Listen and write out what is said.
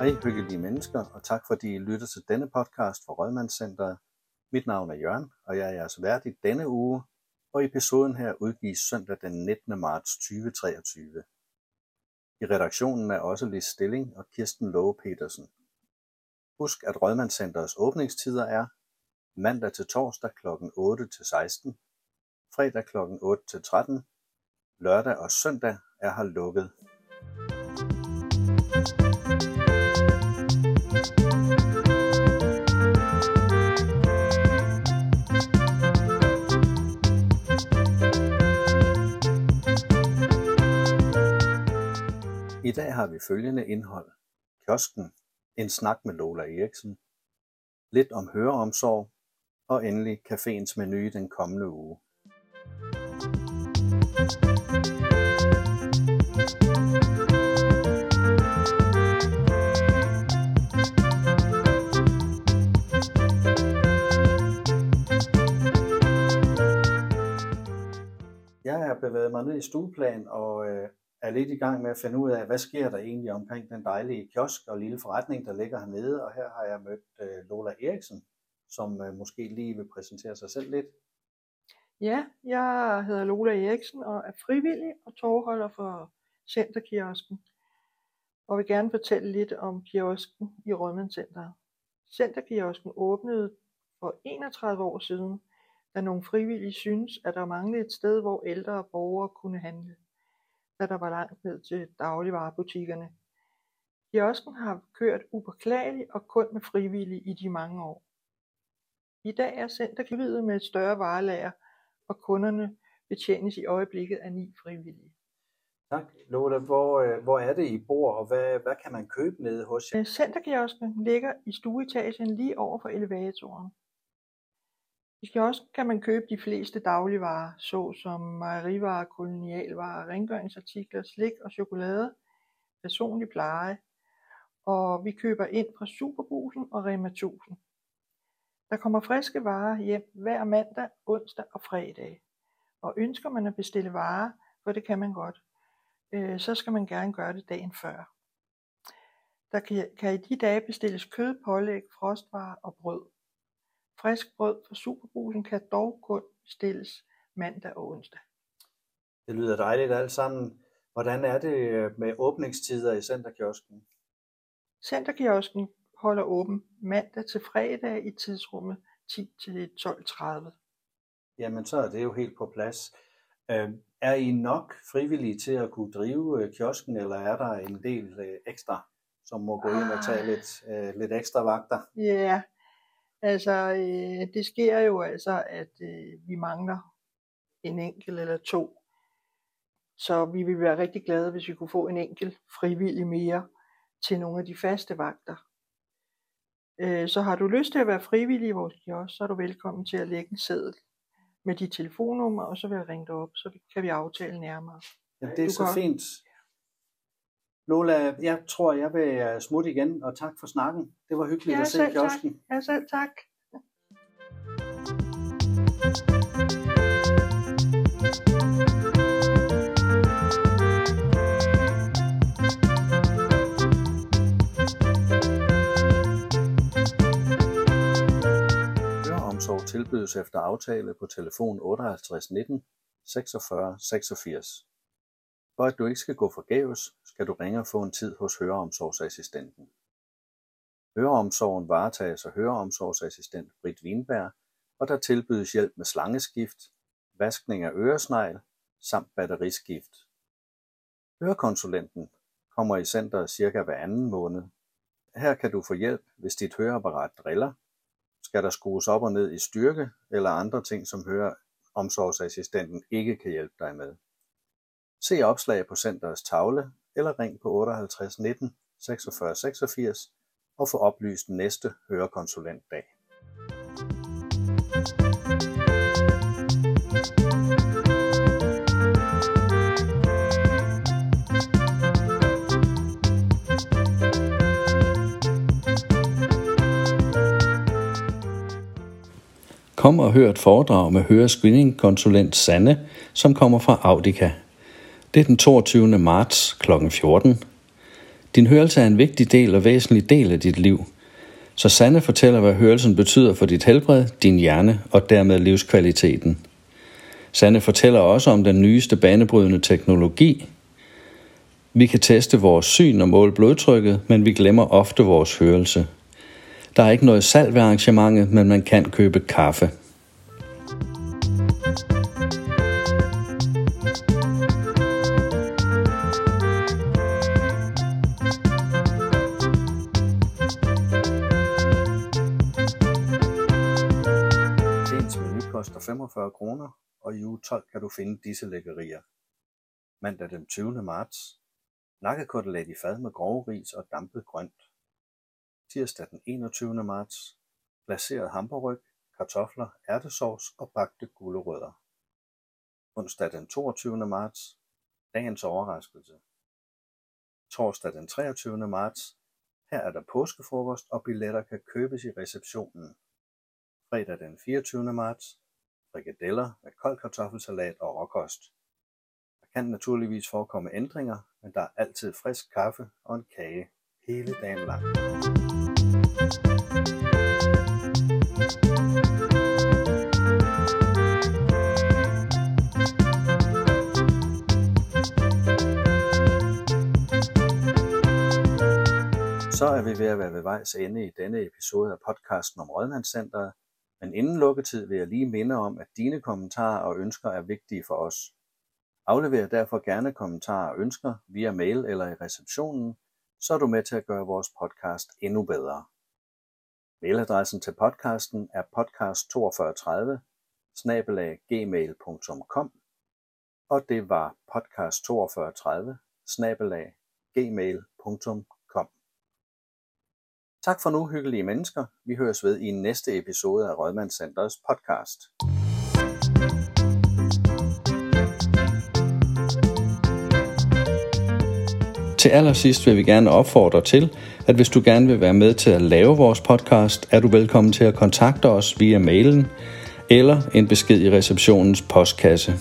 Hej hyggelige mennesker, og tak fordi I lytter til denne podcast fra Rødmandscenteret. Mit navn er Jørgen, og jeg er jeres vært i denne uge, og episoden her udgives søndag den 19. marts 2023. I redaktionen er også Lis Stilling og Kirsten Lowe Petersen. Husk, at Rødmandscenterets åbningstider er mandag til torsdag kl. 8 til 16, fredag kl. 8 til 13, lørdag og søndag er her lukket. I dag har vi følgende indhold. Kiosken, en snak med Lola Eriksen, lidt om høreomsorg og endelig caféens menu den kommende uge. Jeg har bevæget mig ned i stueplan og øh, er lidt i gang med at finde ud af, hvad sker der egentlig omkring den dejlige kiosk og lille forretning, der ligger hernede. Og her har jeg mødt øh, Lola Eriksen, som øh, måske lige vil præsentere sig selv lidt. Ja, jeg hedder Lola Eriksen og er frivillig og tårholder for Centerkiosken. Og vil gerne fortælle lidt om kiosken i Rødmandscenteret. Centerkiosken åbnede for 31 år siden, da nogle frivillige synes, at der manglede et sted, hvor ældre borgere kunne handle, da der var langt ned til dagligvarerbutikkerne. Kiosken har kørt upåklageligt og kun med frivillige i de mange år. I dag er centerkiviet med et større varelager, og kunderne betjenes i øjeblikket af ni frivillige. Tak. Lola, hvor, øh, hvor er det, I bor, og hvad, hvad kan man købe nede hos jer? Øh, Centerkiosken ligger i stueetagen lige over for elevatoren. I kiosken kan man købe de fleste dagligvarer, såsom mejerivarer, kolonialvarer, rengøringsartikler, slik og chokolade, personlig pleje, og vi køber ind fra Superbusen og Rema 1000. Der kommer friske varer hjem hver mandag, onsdag og fredag. Og ønsker man at bestille varer, for det kan man godt, øh, så skal man gerne gøre det dagen før. Der kan, kan i de dage bestilles kød, pålæg, frostvarer og brød. Frisk brød fra Superbrusen kan dog kun bestilles mandag og onsdag. Det lyder dejligt alt sammen. Hvordan er det øh, med åbningstider i Centerkiosken? Centerkiosken holder åben mandag til fredag i tidsrummet 10 til 12.30. Jamen, så er det jo helt på plads. Øh, er I nok frivillige til at kunne drive øh, kiosken, eller er der en del øh, ekstra, som må gå ind og tage Ah. lidt, øh, lidt ekstra vagter? Ja, altså øh, det sker jo altså, at øh, vi mangler en enkelt eller to. Så vi vil være rigtig glade, hvis vi kunne få en enkelt frivillig mere til nogle af de faste vagter. Øh, så har du lyst til at være frivillig i vores kiosk, så er du velkommen til at lægge en seddel med dit telefonnummer, og så vil jeg ringe dig op, så kan vi aftale nærmere. Jamen, det er Du så kan- fint. Lola, jeg tror, jeg vil øh, smutte igen, og tak for snakken. Det var hyggeligt Ja, at se selv tak. kiosken. Ja, selv tak. Høreomsorg tilbydes efter aftale på telefon 58 19 46 86. For at du ikke skal gå forgæves, skal du ringe og få en tid hos høreomsorgsassistenten. Høreomsorgen varetages af høreomsorgsassistent Britt Winberg, og der tilbydes hjælp med slangeskift, vaskning af øresnegl samt batteriskift. Hørekonsulenten kommer i centret cirka hver anden måned. Her kan du få hjælp, hvis dit høreapparat driller, skal der skrues op og ned i styrke eller andre ting, som høreomsorgsassistenten ikke kan hjælpe dig med. Se opslag på centerets tavle eller ring på 58 19 46 86 og få oplyst næste hørekonsulentdag. Kom og hør et foredrag med hørescreeningkonsulent Sanne, som kommer fra Audica. Det er den 22. marts kl. 14. Din hørelse er en vigtig del og væsentlig del af dit liv. Så Sanne fortæller, hvad hørelsen betyder for dit helbred, din hjerne og dermed livskvaliteten. Sanne fortæller også om den nyeste banebrydende teknologi. Vi kan teste vores syn og måle blodtrykket, men vi glemmer ofte vores hørelse. Der er ikke noget salg ved arrangementet, men man kan købe kaffe. 45 kroner, og i uge 12 kan du finde disse lækkerier. Mandag den 20. marts. Nakkekotelet i fad med grove ris og dampet grønt. Tirsdag den 21. marts. Glaseret hamperryg, kartofler, ærtesovs og bagte gulerødder. Onsdag den 22. marts. Dagens overraskelse. Torsdag den 23. marts. Her er der påskefrokost, og billetter kan købes i receptionen. Fredag den 24. marts frikadeller med kold kartoffelsalat og råkost. Der kan naturligvis forekomme ændringer, men der er altid frisk kaffe og en kage hele dagen lang. Så er vi ved at være ved vejs ende i denne episode af podcasten om Rådmandscenteret, men inden lukketid vil jeg lige minde om, at dine kommentarer og ønsker er vigtige for os. Aflever derfor gerne kommentarer og ønsker via mail eller i receptionen, så er du med til at gøre vores podcast endnu bedre. Mailadressen til podcasten er podcast4230 gmail.com og det var podcast4230 gmail.com Tak for nu, hyggelige mennesker. Vi høres ved i næste episode af Rødmandscenters podcast. Til allersidst vil vi gerne opfordre til, at hvis du gerne vil være med til at lave vores podcast, er du velkommen til at kontakte os via mailen eller en besked i receptionens postkasse.